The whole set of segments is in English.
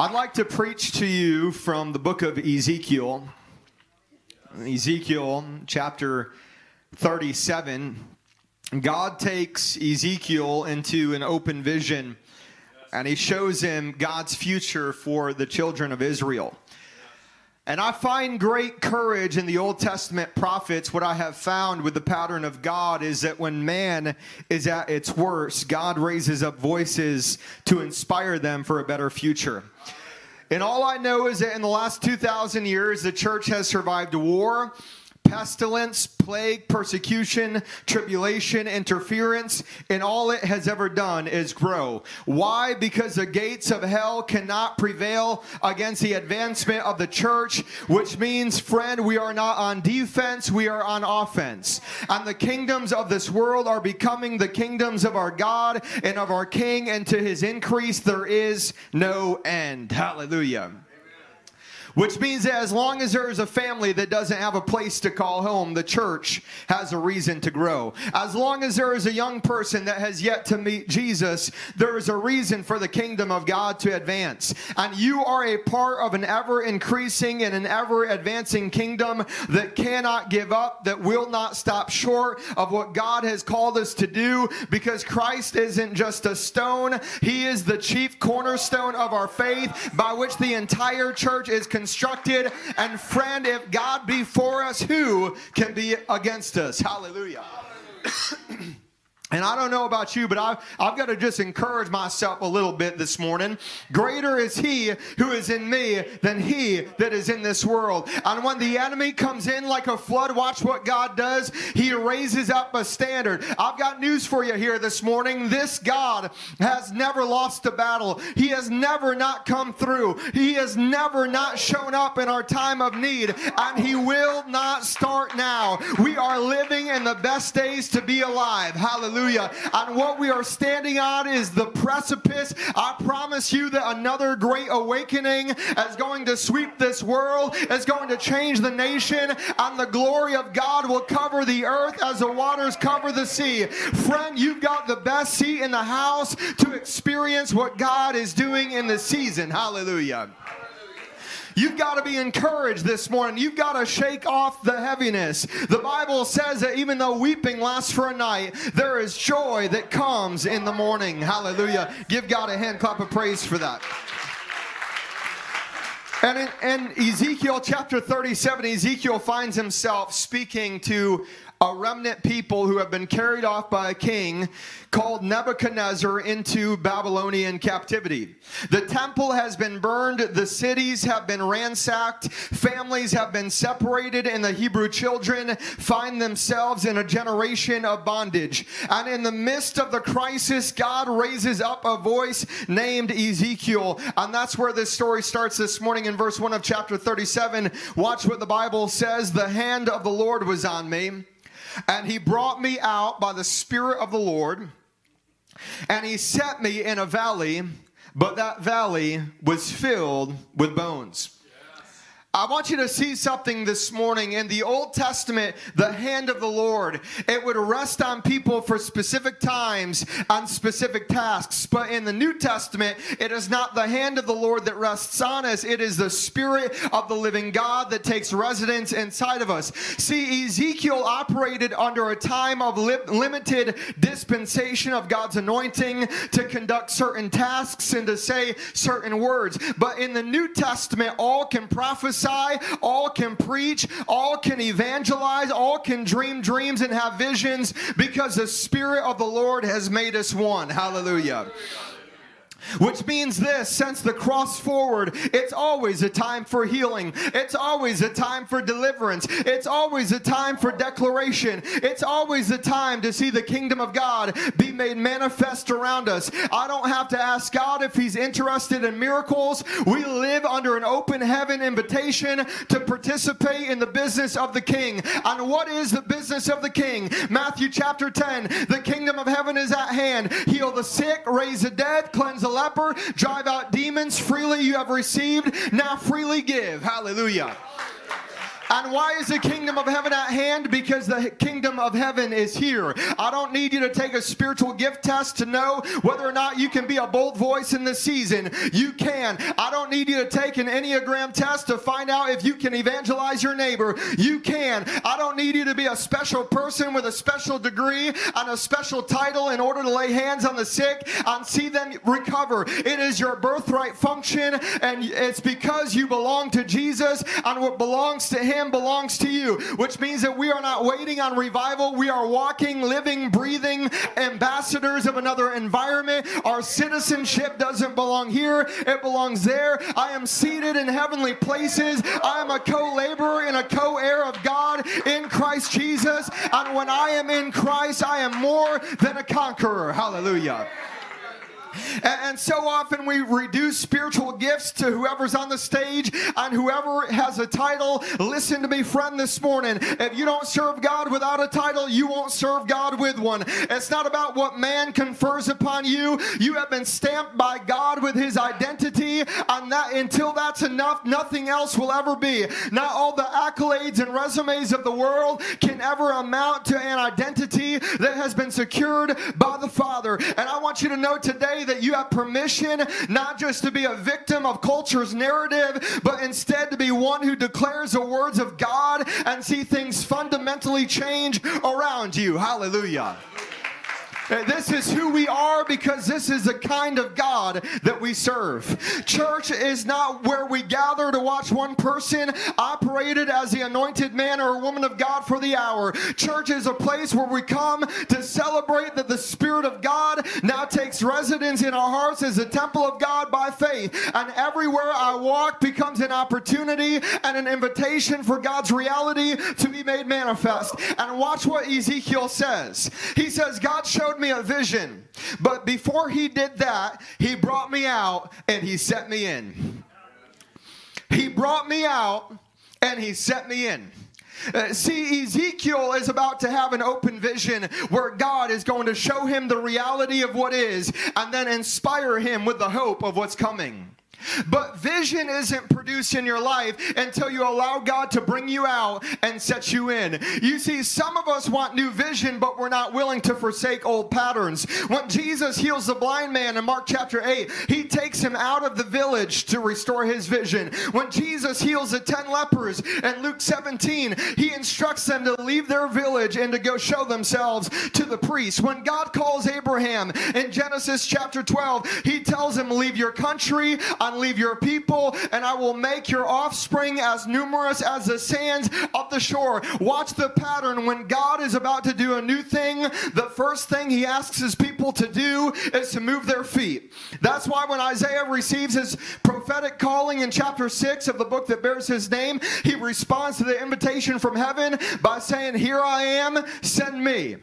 I'd like to preach to you from the book of Ezekiel, Ezekiel chapter 37. God takes Ezekiel into an open vision and he shows him God's future for the children of Israel. And I find great courage in the Old Testament prophets. What I have found with the pattern of God is that when man is at its worst, God raises up voices to inspire them for a better future. And all I know is that in the last 2,000 years, the church has survived war, pestilence, plague, persecution, tribulation, interference, and all it has ever done is grow. Why? Because the gates of hell cannot prevail against the advancement of the church, which means, friend, we are not on defense, we are on offense. And the kingdoms of this world are becoming the kingdoms of our God and of our King, and to his increase there is no end. Hallelujah. Which means that as long as there is a family that doesn't have a place to call home, the church has a reason to grow. As long as there is a young person that has yet to meet Jesus, there is a reason for the kingdom of God to advance. And you are a part of an ever increasing and an ever advancing kingdom that cannot give up, that will not stop short of what God has called us to do because Christ isn't just a stone, He is the chief cornerstone of our faith by which the entire church is constructed. And friend, if God be for us, who can be against us? Hallelujah. And I don't know about you, but I've, I've got to just encourage myself a little bit this morning. Greater is he who is in me than he that is in this world. And when the enemy comes in like a flood, watch what God does. He raises up a standard. I've got news for you here this morning. This God has never lost a battle. He has never not come through. He has never not shown up in our time of need. And he will not start now. We are living in the best days to be alive. Hallelujah. Hallelujah. And what we are standing on is the precipice. I promise you that another great awakening is going to sweep this world, is going to change the nation, and the glory of God will cover the earth as the waters cover the sea. Friend, you've got the best seat in the house to experience what God is doing in the season. Hallelujah. You've got to be encouraged this morning. You've got to shake off the heaviness. The Bible says that even though weeping lasts for a night, there is joy that comes in the morning. Hallelujah. Give God a hand clap of praise for that. And in, in, Ezekiel chapter 37, Ezekiel finds himself speaking to a remnant people who have been carried off by a king called Nebuchadnezzar into Babylonian captivity. The temple has been burned, the cities have been ransacked, families have been separated, and the Hebrew children find themselves in a generation of bondage. And in the midst of the crisis, God raises up a voice named Ezekiel. And that's where this story starts this morning in verse 1 of chapter 37. Watch what the Bible says The hand of the Lord was on me and he brought me out by the Spirit of the Lord, and he set me in a valley, but that valley was filled with bones. I want you to see something this morning. In the Old Testament, the hand of the Lord, it would rest on people for specific times, on specific tasks. But in the New Testament, it is not the hand of the Lord that rests on us, it is the Spirit of the living God that takes residence inside of us. See, Ezekiel operated under a time of li- limited dispensation of God's anointing to conduct certain tasks and to say certain words. But in the New Testament, all can prophesy prophesy, all can preach, all can evangelize, all can dream dreams and have visions because the Spirit of the Lord has made us one. Hallelujah. Which means this since the cross forward, it's always a time for healing. It's always a time for deliverance. It's always a time for declaration. It's always a time to see the kingdom of God be made manifest around us. I don't have to ask God if He's interested in miracles. We live under an open heaven invitation to participate in the business of the King. And what is the business of the King? Matthew chapter 10 The kingdom of heaven is at hand. Heal the sick, raise the dead, cleanse the leper, drive out demons. Freely you have received, now freely give. Hallelujah. And why is the kingdom of heaven at hand? Because the kingdom of heaven is here. I don't need you to take a spiritual gift test to know whether or not you can be a bold voice in this season. You can. I don't need you to take an Enneagram test to find out if you can evangelize your neighbor. You can. I don't need you to be a special person with a special degree and a special title in order to lay hands on the sick and see them recover. It is your birthright function, and it's because you belong to Jesus, and what belongs to Him belongs to you, which means that we are not waiting on revival. We are walking, living, breathing ambassadors of another environment. Our citizenship doesn't belong here, it belongs there. I am seated in heavenly places. I am a co laborer and a co heir of God in Christ Jesus. And when I am in Christ, I am more than a conqueror. Hallelujah. And so often we reduce spiritual gifts to whoever's on the stage and whoever has a title. Listen to me, friend, this morning. If you don't serve God without a title, you won't serve God with one. It's not about what man confers upon you. You have been stamped by God with his identity, until that's enough, nothing else will ever be. Not all the accolades and resumes of the world can ever amount to an identity that has been secured by the Father. And I want you to know today that you have permission not just to be a victim of culture's narrative, but instead to be one who declares the words of God and see things fundamentally change around you. Hallelujah. Uh, this is who we are because this is the kind of God that we serve. Church is not where we gather to watch one person operated as the anointed man or woman of God for the hour. Church is a place where we come to celebrate that the Spirit of God now takes residence in our hearts as the temple of God by faith. And everywhere I walk becomes an opportunity and an invitation for God's reality to be made manifest. And watch what Ezekiel says. He says, God showed me a vision. But before he did that, he brought me out and he set me in. He brought me out and he set me in. Uh, see, Ezekiel is about to have an open vision where God is going to show him the reality of what is and then inspire him with the hope of what's coming. But vision isn't produced in your life until you allow God to bring you out and set you in. You see, some of us want new vision, but we're not willing to forsake old patterns. When Jesus heals the blind man in Mark chapter 8, he takes him out of the village to restore his vision. When Jesus heals the 10 lepers in Luke 17, he instructs them to leave their village and to go show themselves to the priest. When God calls Abraham in Genesis chapter 12, he tells him, Leave your country and leave your people, and I will make your offspring as numerous as the sands of the shore. Watch the pattern. When God is about to do a new thing, the first thing he asks his people to do is to move their feet. That's why when Isaiah receives his prophetic calling in chapter 6 of the book that bears his name, he responds to the invitation from heaven by saying, Here I am, send me.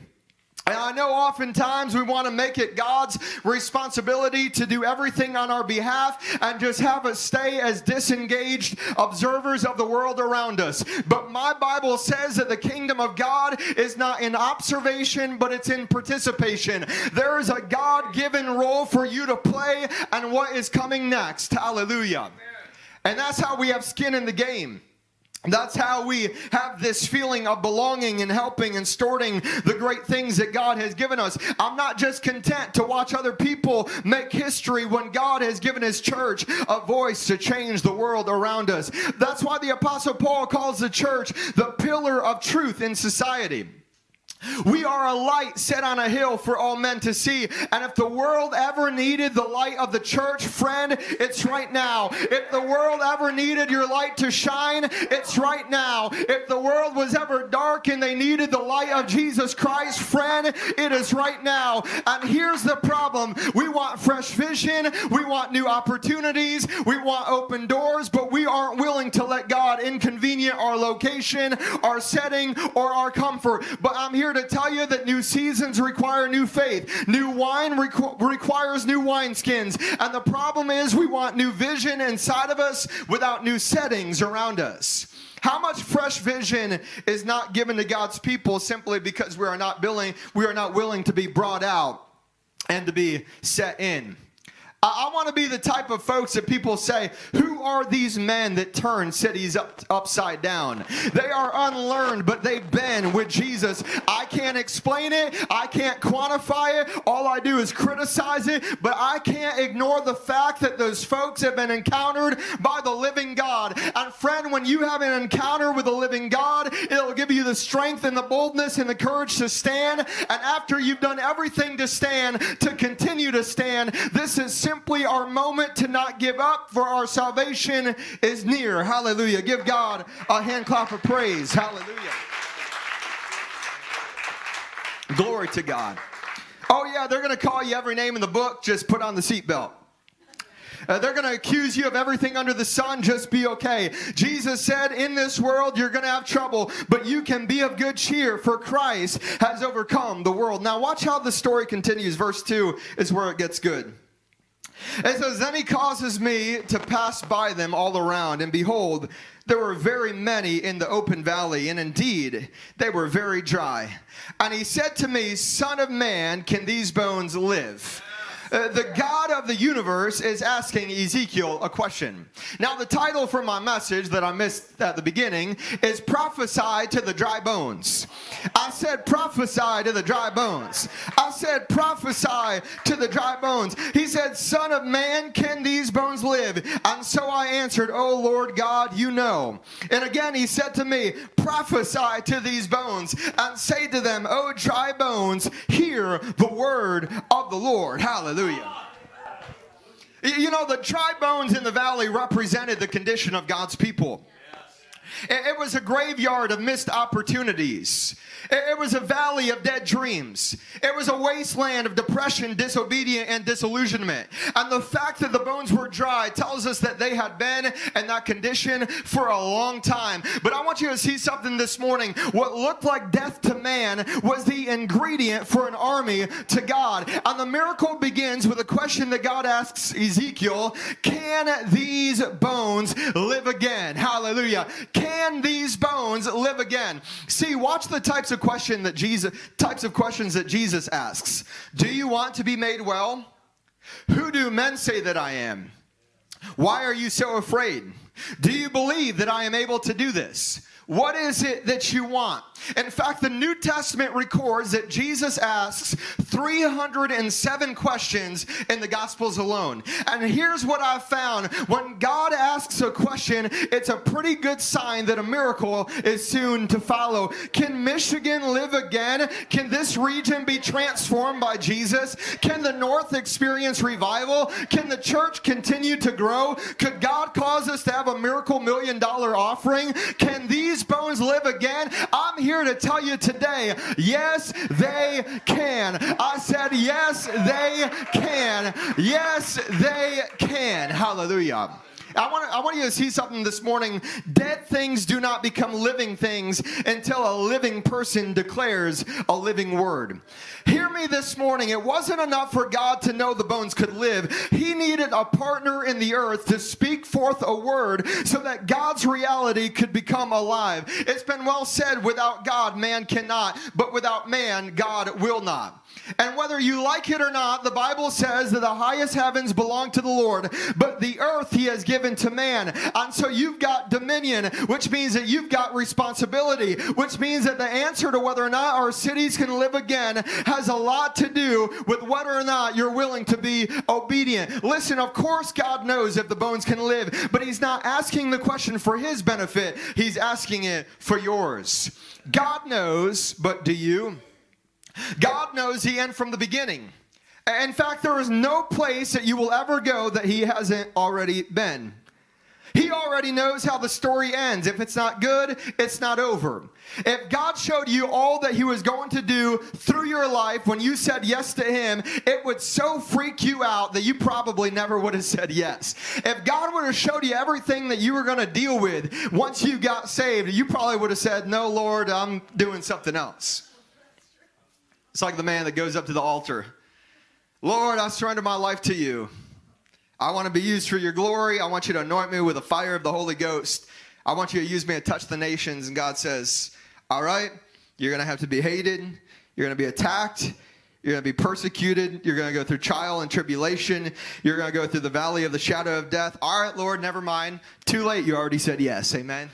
And I know oftentimes we want to make it God's responsibility to do everything on our behalf and just have us stay as disengaged observers of the world around us. But my Bible says that the kingdom of God is not in observation, but it's in participation. There is a God given role for you to play and what is coming next. Hallelujah. And that's how we have skin in the game. That's how we have this feeling of belonging and helping and storing the great things that God has given us. I'm not just content to watch other people make history when God has given His church a voice to change the world around us. That's why the Apostle Paul calls the church the pillar of truth in society. We are a light set on a hill for all men to see. And if the world ever needed the light of the church, friend, it's right now. If the world ever needed your light to shine, it's right now. If the world was ever dark and they needed the light of Jesus Christ, friend, it is right now. And here's the problem we want fresh vision, we want new opportunities, we want open doors, but we aren't willing to let God inconvenient our location, our setting, or our comfort. But I'm here to tell you that new seasons require new faith. New wine requ- requires new wineskins. And the problem is we want new vision inside of us without new settings around us. How much fresh vision is not given to God's people simply because we are not willing, we are not willing to be brought out and to be set in? I, want to be the type of folks that people say, Who are these men that turn cities up, upside down? They are unlearned, but they've been with Jesus. I can't explain it, I can't quantify it. All I do is criticize it, but I can't ignore the fact that those folks have been encountered by the living God. And friend, when you have an encounter with the living God, it'll give you the strength and the boldness and the courage to stand. And after you've done everything to stand, to continue to stand, this is simply our moment to not give up, for our salvation is near. Hallelujah. Give God a hand clap of praise. Hallelujah. Glory to God. Oh, yeah, they're going to call you every name in the book. Just put on the seatbelt. Uh, they're going to accuse you of everything under the sun. Just be okay. Jesus said, In this world, you're going to have trouble, but you can be of good cheer, for Christ has overcome the world. Now, watch how the story continues. Verse 2 is where it gets good. It says, Then he causes me to pass by them all around, and behold, there were very many in the open valley, and indeed they were very dry. And he said to me, Son of man, can these bones live? Uh, the God of the universe is asking Ezekiel a question. Now, the title for my message that I missed at the beginning is Prophesy to the Dry Bones. I said, Prophesy to the dry bones. Said, Prophesy to the dry bones. He said, Son of man, can these bones live? And so I answered, Oh Lord God, you know. And again, he said to me, Prophesy to these bones and say to them, Oh dry bones, hear the word of the Lord. Hallelujah. Hallelujah. You know, the dry bones in the valley represented the condition of God's people. It was a graveyard of missed opportunities. It was a valley of dead dreams. It was a wasteland of depression, disobedience, and disillusionment. And the fact that the bones were dry tells us that they had been in that condition for a long time. But I want you to see something this morning. What looked like death to man was the ingredient for an army to God. And the miracle begins with a question that God asks Ezekiel Can these bones live again? Hallelujah. Can these bones live again? See, watch the types of question that Jesus types of questions that Jesus asks. Do you want to be made well? Who do men say that I am? Why are you so afraid? Do you believe that I am able to do this? What is it that you want? In fact, the New Testament records that Jesus asks 307 questions in the Gospels alone. And here's what I've found when God asks a question, it's a pretty good sign that a miracle is soon to follow. Can Michigan live again? Can this region be transformed by Jesus? Can the North experience revival? Can the church continue to grow? Could God cause us to have a miracle million dollar offering? Can these bones live again? I'm here to tell you today, yes, they can. I said, yes, they can. Yes, they can. Hallelujah. I want, I want you to see something this morning. Dead things do not become living things until a living person declares a living word. Hear me this morning. It wasn't enough for God to know the bones could live. He needed a partner in the earth to speak forth a word so that God's reality could become alive. It's been well said without God, man cannot, but without man, God will not. And whether you like it or not, the Bible says that the highest heavens belong to the Lord, but the earth he has given to man. And so you've got dominion, which means that you've got responsibility, which means that the answer to whether or not our cities can live again has a lot to do with whether or not you're willing to be obedient. Listen, of course, God knows if the bones can live, but he's not asking the question for his benefit, he's asking it for yours. God knows, but do you? God knows the end from the beginning. In fact, there is no place that you will ever go that He hasn't already been. He already knows how the story ends. If it's not good, it's not over. If God showed you all that He was going to do through your life when you said yes to Him, it would so freak you out that you probably never would have said yes. If God would have showed you everything that you were going to deal with once you got saved, you probably would have said, No, Lord, I'm doing something else. It's like the man that goes up to the altar. Lord, I surrender my life to you. I want to be used for your glory. I want you to anoint me with the fire of the Holy Ghost. I want you to use me to touch the nations. And God says, All right, you're going to have to be hated. You're going to be attacked. You're going to be persecuted. You're going to go through trial and tribulation. You're going to go through the valley of the shadow of death. All right, Lord, never mind. Too late. You already said yes. Amen.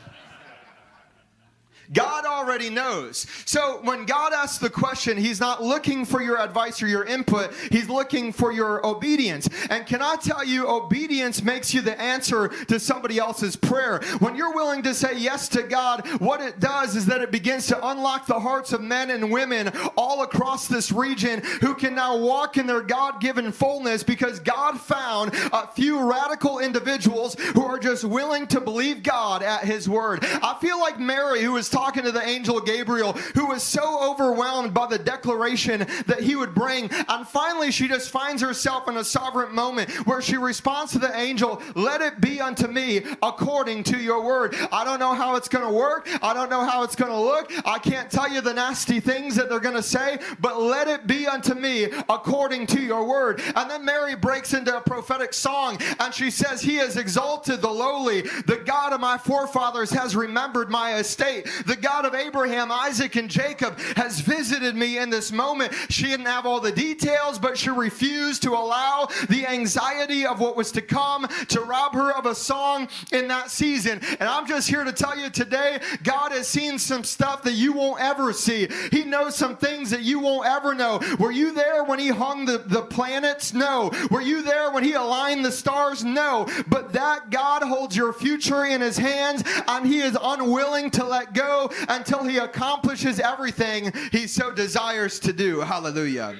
God already knows. So when God asks the question, He's not looking for your advice or your input, He's looking for your obedience. And can I tell you, obedience makes you the answer to somebody else's prayer. When you're willing to say yes to God, what it does is that it begins to unlock the hearts of men and women all across this region who can now walk in their God given fullness because God found a few radical individuals who are just willing to believe God at His word. I feel like Mary, who was talking talking to the angel Gabriel, who was so overwhelmed by the declaration that he would bring. And finally, she just finds herself in a sovereign moment where she responds to the angel, Let it be unto me according to your word. I don't know how it's going to work. I don't know how it's going to look. I can't tell you the nasty things that they're going to say, but let it be unto me according to your word. And then Mary breaks into a prophetic song and she says, He has exalted the lowly. The God of my forefathers has remembered my estate. The God of Abraham, Isaac, and Jacob has visited me in this moment. She didn't have all the details, but she refused to allow the anxiety of what was to come to rob her of a song in that season. And I'm just here to tell you today, God has seen some stuff that you won't ever see. He knows some things that you won't ever know. Were you there when He hung the, the planets? No. Were you there when He aligned the stars? No. But that God holds your future in His hands, and He is unwilling to let go until he accomplishes everything he so desires to do. Hallelujah.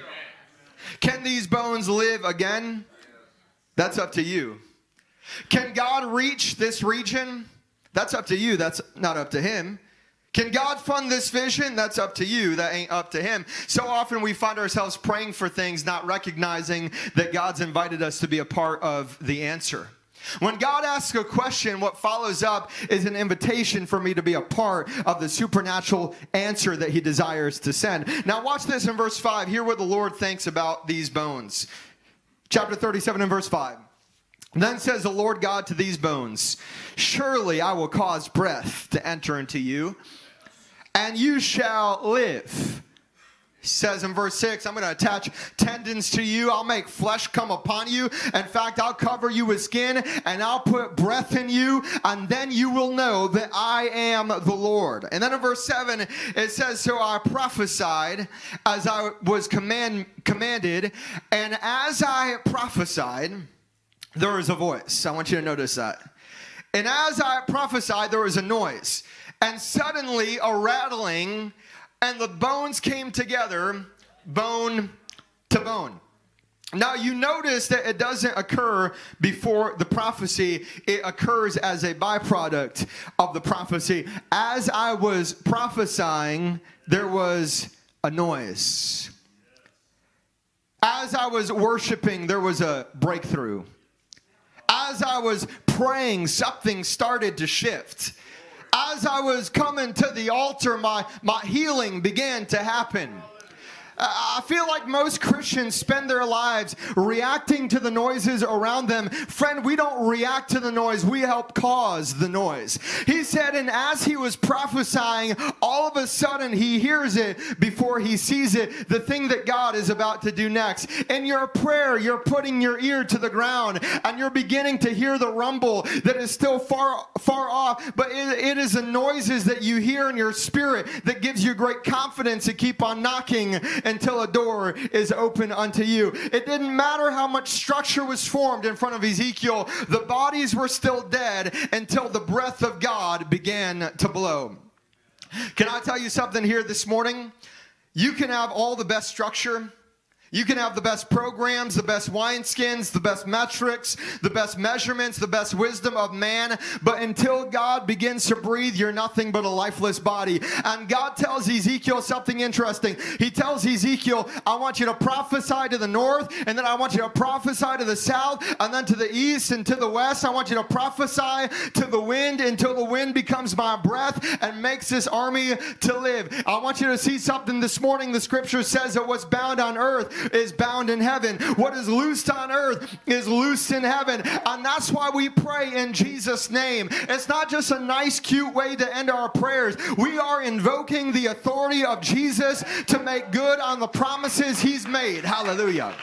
Can these bones live again? That's up to you. Can God reach this region? That's up to you. That's not up to him. Can God fund this vision? That's up to you. That ain't up to Him. So often we find ourselves praying for things, not recognizing that God's invited us to be a part of the answer. When God asks a question, what follows up is an invitation for me to be a part of the supernatural answer that He desires to send. Now, watch this in verse 5. Hear what the Lord thinks about these bones. Chapter 37 and verse 5. Then says the Lord God to these bones Surely I will cause breath to enter into you, and you shall live says in verse 6 i'm going to attach tendons to you. I'll make flesh come upon you. In fact i'll cover you with skin and i'll put breath in you and then you will know that i am the lord. And then in verse 7 it says so i prophesied as i was command, commanded and as i prophesied there was a voice. I want you to notice that. And as i prophesied there was a noise and suddenly a rattling and the bones came together, bone to bone. Now, you notice that it doesn't occur before the prophecy, it occurs as a byproduct of the prophecy. As I was prophesying, there was a noise. As I was worshiping, there was a breakthrough. As I was praying, something started to shift as I was coming to the altar, my, my healing began to happen. I feel like most Christians spend their lives reacting to the noises around them. Friend, we don't react to the noise, we help cause the noise. He said, and as he was prophesying, all of a sudden he hears it before he sees it, the thing that God is about to do next. In your prayer, you're putting your ear to the ground and you're beginning to hear the rumble that is still far, far off, but it, it is the noises that you hear in your spirit that gives you great confidence to keep on knocking until a door is open unto you. It didn't matter how much structure was formed in front of Ezekiel, the bodies were still dead until the breath of God began to blow. Can I tell you something here this morning? You can have all the best structure you can have the best programs, the best wineskins, the best metrics, the best measurements, the best wisdom of man, but until God begins to breathe, you're nothing but a lifeless body. And God tells Ezekiel something interesting. He tells Ezekiel, I want you to prophesy to the north, and then I want you to prophesy to the south, and then to the east and to the west. I want you to prophesy to the wind until the wind becomes my breath and makes this army to live. I want you to see something this morning. The scripture says that what's bound on earth is bound in heaven. What is loosed on earth is loosed in heaven. And that's why we pray in Jesus' name. It's not just a nice, cute way to end our prayers. We are invoking the authority of Jesus to make good on the promises he's made. Hallelujah.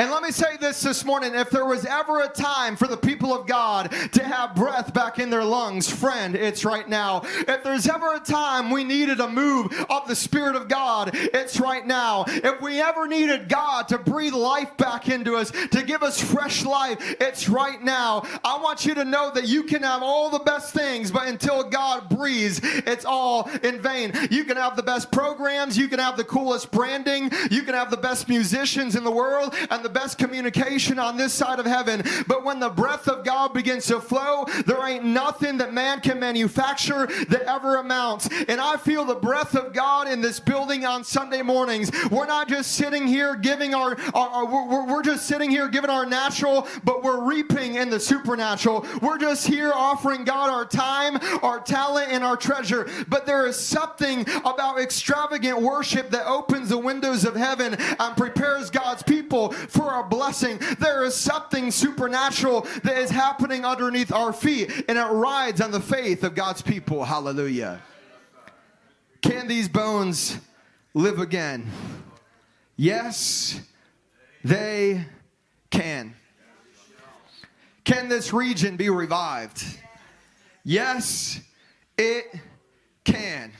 And let me say this this morning if there was ever a time for the people of God to have breath back in their lungs, friend, it's right now. If there's ever a time we needed a move of the Spirit of God, it's right now. If we ever needed God to breathe life back into us, to give us fresh life, it's right now. I want you to know that you can have all the best things, but until God breathes, it's all in vain. You can have the best programs, you can have the coolest branding, you can have the best musicians in the world, and the best communication on this side of heaven. But when the breath of God begins to flow, there ain't nothing that man can manufacture that ever amounts. And I feel the breath of God in this building on Sunday mornings. We're not just sitting here giving our, our, our we're, we're just sitting here giving our natural, but we're reaping in the supernatural. We're just here offering God our time, our talent, and our treasure. But there is something about extravagant worship that opens the windows of heaven and prepares God's people for for our blessing. There is something supernatural that is happening underneath our feet, and it rides on the faith of God's people. Hallelujah. Can these bones live again? Yes, they can. Can this region be revived? Yes, it can.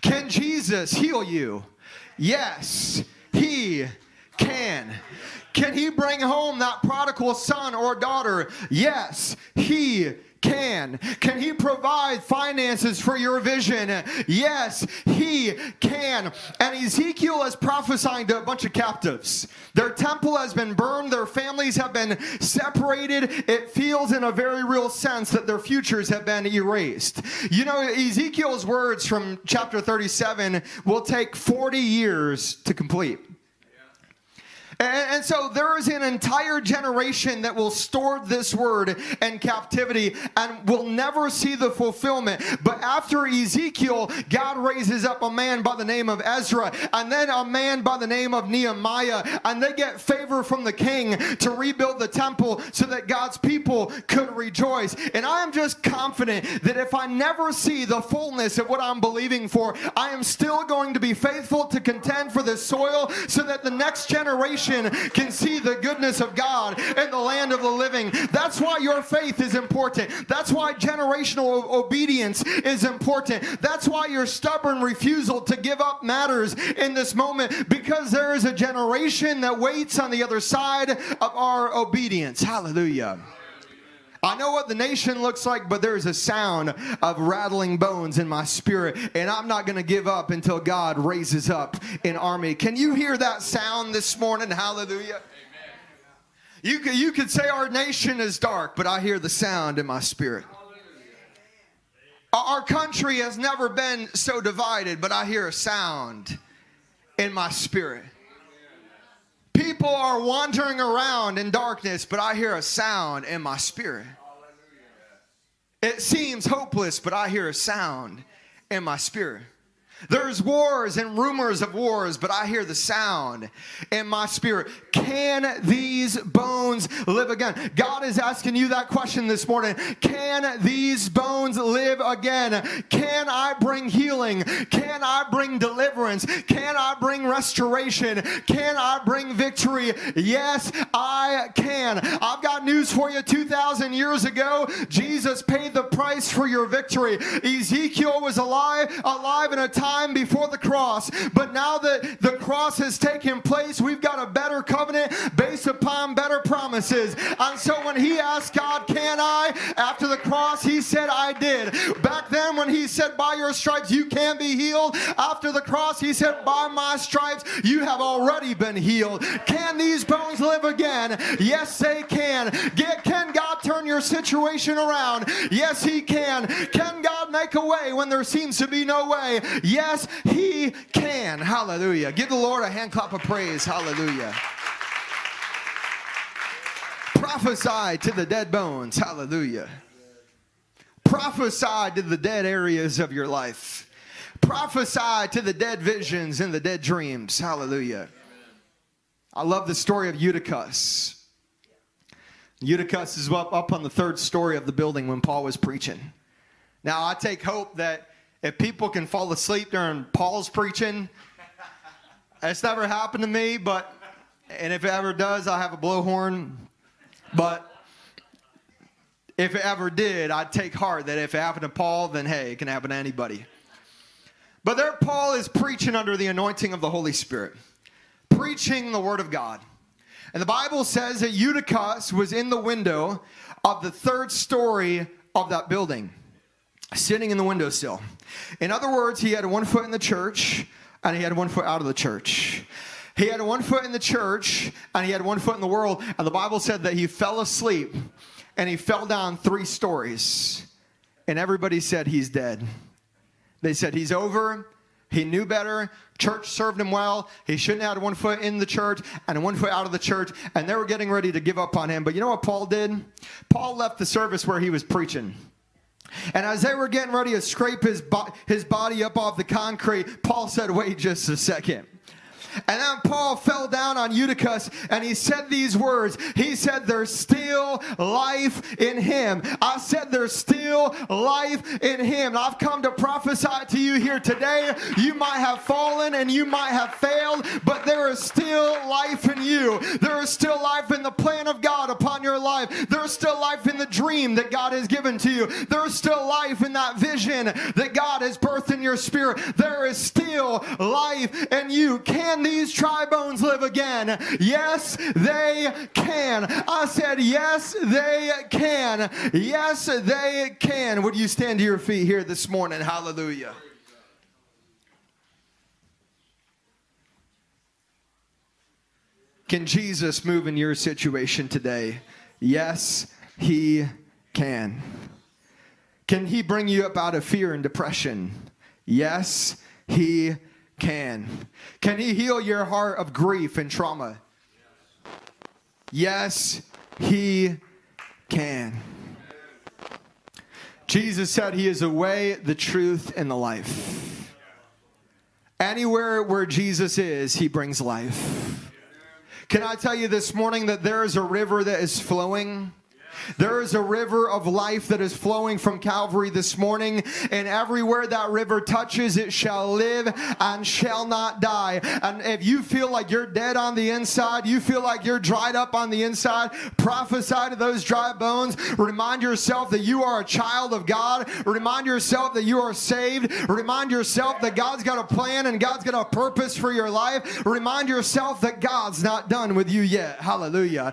Can Jesus heal you? Yes, he can. Can he bring home that prodigal son or daughter? Yes, he can. Can He provide finances for your vision? Yes, He can. And Ezekiel is prophesying to a bunch of captives. Their temple has been burned, their families have been separated. It feels, in a very real sense, that their futures have been erased. You know, Ezekiel's words from chapter 37 will take 40 years to complete. And, and, so there is an entire generation that will store this word in captivity and will never see the fulfillment. But after Ezekiel, God raises up a man by the name of Ezra and then a man by the name of Nehemiah. And they get favor from the king to rebuild the temple so that God's people could rejoice. And I am just confident that if I never see the fullness of what I'm believing for, I am still going to be faithful to contend for this soil so that the next generation generation can see the goodness of God in the land of the living. That's why your faith is important. That's why generational obedience is important. That's why your stubborn refusal to give up matters in this moment because there is a generation that waits on the other side of our obedience. Hallelujah. I know what the nation looks like, but there's a sound of rattling bones in my spirit, and I'm not going to give up until God raises up an army. Can you hear that sound this morning? Hallelujah. You could, you could say our nation is dark, but I hear the sound in my spirit. Our country has never been so divided, but I hear a sound in my spirit. People are wandering around in darkness, but I hear a sound in my spirit. It seems hopeless, but I hear a sound in my spirit. There's wars and rumors of wars, but I hear the sound in my spirit. Can these bones live again? God is asking you that question this morning. Can these bones live again? Can I bring healing? Can I bring deliverance? Can I bring restoration? Can I bring victory? Yes, I can. I've got news for you. 2,000 years ago, Jesus paid the price for your victory. Ezekiel was alive, alive in a time time before the cross. But now that the cross has taken place, we've got a better covenant based upon better promises. And so when he asked God, Can I? After the cross, he said, I did. Back then, when he said, By your stripes you can be healed, after the cross, he said, By my stripes you have already been healed. Can these bones live again? Yes, they can. Get, can God turn your situation around? Yes, he can. Can God make a way when there seems to be no way? Yes, He can. Hallelujah. Give the Lord a hand clap of praise. Hallelujah. Prophesy to the dead bones. Hallelujah. Prophesy to the dead areas of your life prophesy to the dead visions and the dead dreams. Hallelujah. I love the story of Eutychus. Eutychus is up, up on the third story of the building when Paul was preaching. Now, I take hope that if people can fall asleep during Paul's preaching, it's never happened to me, but, and if it ever does, I have a blowhorn. But if it ever did, I'd take heart that if it happened to Paul, then hey, it can happen to anybody. But there, Paul is preaching under the anointing of the Holy Spirit, preaching the Word of God. And the Bible says that Eutychus was in the window of the third story of that building, sitting in the windowsill. In other words, he had one foot in the church and he had one foot out of the church. He had one foot in the church and he had one foot in the world. And the Bible said that he fell asleep and he fell down three stories. And everybody said he's dead. They said he's over. He knew better. Church served him well. He shouldn't have had one foot in the church and one foot out of the church. And they were getting ready to give up on him. But you know what Paul did? Paul left the service where he was preaching. And as they were getting ready to scrape his, bo- his body up off the concrete, Paul said, Wait just a second. And then Paul fell down on Eutychus and he said these words. He said, There's still life in him. I said, There's still life in him. I've come to prophesy to you here today. You might have fallen and you might have failed, but there is still life in you. There is still life in the plan of God upon your life. There is still life in the dream that God has given to you. There is still life in that vision that God has birthed in your spirit. There is still life in you. Can these dry bones live again? Yes, they can. I said, Yes, they can. Yes, they can. Would you stand to your feet here this morning? Hallelujah. Can Jesus move in your situation today? Yes, he can. Can he bring you up out of fear and depression? Yes, he can. Can he heal your heart of grief and trauma? Yes, he can. Jesus said he is the way, the truth, and the life. Anywhere where Jesus is, he brings life. Can I tell you this morning that there is a river that is flowing? There is a river of life that is flowing from Calvary this morning, and everywhere that river touches, it shall live and shall not die. And if you feel like you're dead on the inside, you feel like you're dried up on the inside, prophesy to those dry bones. Remind yourself that you are a child of God. Remind yourself that you are saved. Remind yourself that God's got a plan and God's got a purpose for your life. Remind yourself that God's not done with you yet. Hallelujah.